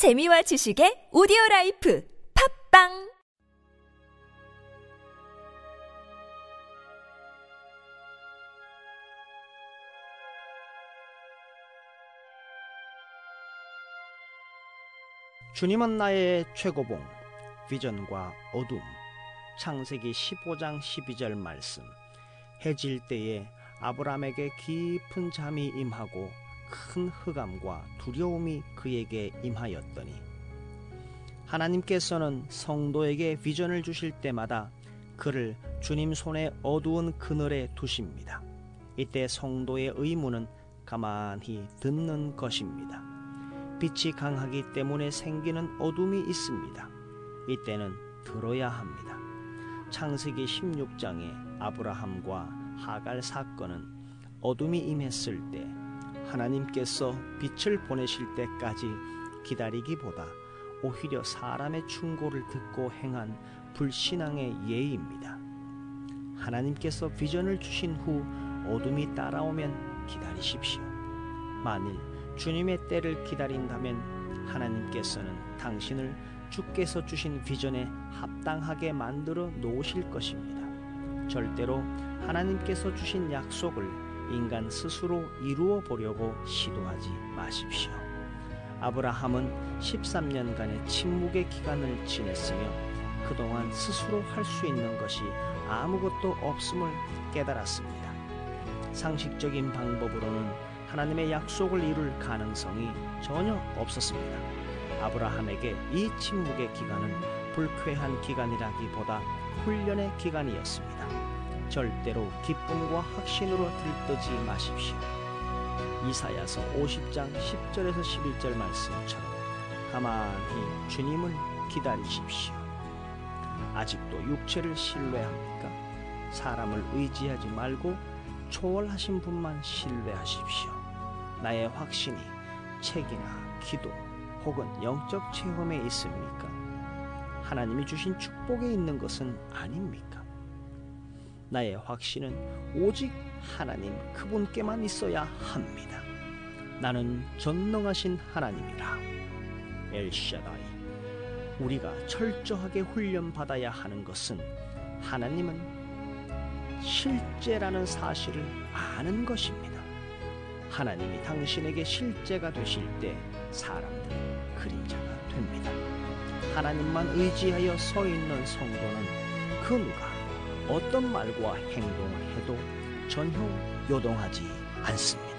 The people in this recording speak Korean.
재미와 지식의 오디오 라이프 팟빵 주님은 나의 최고봉, 비전과 어둠. 창세기 15장 12절 말씀. 해질 때에 아브라함에게 깊은 잠이 임하고 큰 흑암과 두려움이 그에게 임하였더니 하나님께서는 성도에게 비전을 주실 때마다 그를 주님 손에 어두운 그늘에 두십니다. 이때 성도의 의무는 가만히 듣는 것입니다. 빛이 강하기 때문에 생기는 어둠이 있습니다. 이때는 들어야 합니다. 창세기 16장의 아브라함과 하갈 사건은 어둠이 임했을 때 하나님께서 빛을 보내실 때까지 기다리기보다 오히려 사람의 충고를 듣고 행한 불신앙의 예입니다. 하나님께서 비전을 주신 후 어둠이 따라오면 기다리십시오. 만일 주님의 때를 기다린다면 하나님께서는 당신을 주께서 주신 비전에 합당하게 만들어 놓으실 것입니다. 절대로 하나님께서 주신 약속을 인간 스스로 이루어 보려고 시도하지 마십시오. 아브라함은 13년간의 침묵의 기간을 지냈으며 그동안 스스로 할 수 있는 것이 아무것도 없음을 깨달았습니다. 상식적인 방법으로는 하나님의 약속을 이룰 가능성이 전혀 없었습니다. 아브라함에게 이 침묵의 기간은 불쾌한 기간이라기보다 훈련의 기간이었습니다. 절대로 기쁨과 확신으로 들떠지 마십시오. 이사야서 50장 10절에서 11절 말씀처럼 가만히 주님을 기다리십시오. 아직도 육체를 신뢰합니까? 사람을 의지하지 말고 초월하신 분만 신뢰하십시오. 나의 확신이 책이나 기도 혹은 영적 체험에 있습니까? 하나님이 주신 축복에 있는 것은 아닙니까? 나의 확신은 오직 하나님 그분께만 있어야 합니다. 나는 전능하신 하나님이라. 엘샤다이. 우리가 철저하게 훈련받아야 하는 것은 하나님은 실제라는 사실을 아는 것입니다. 하나님이 당신에게 실제가 되실 때 사람들은 그림자가 됩니다. 하나님만 의지하여 서 있는 성도는 그 누가 어떤 말과 행동을 해도 전혀 요동하지 않습니다.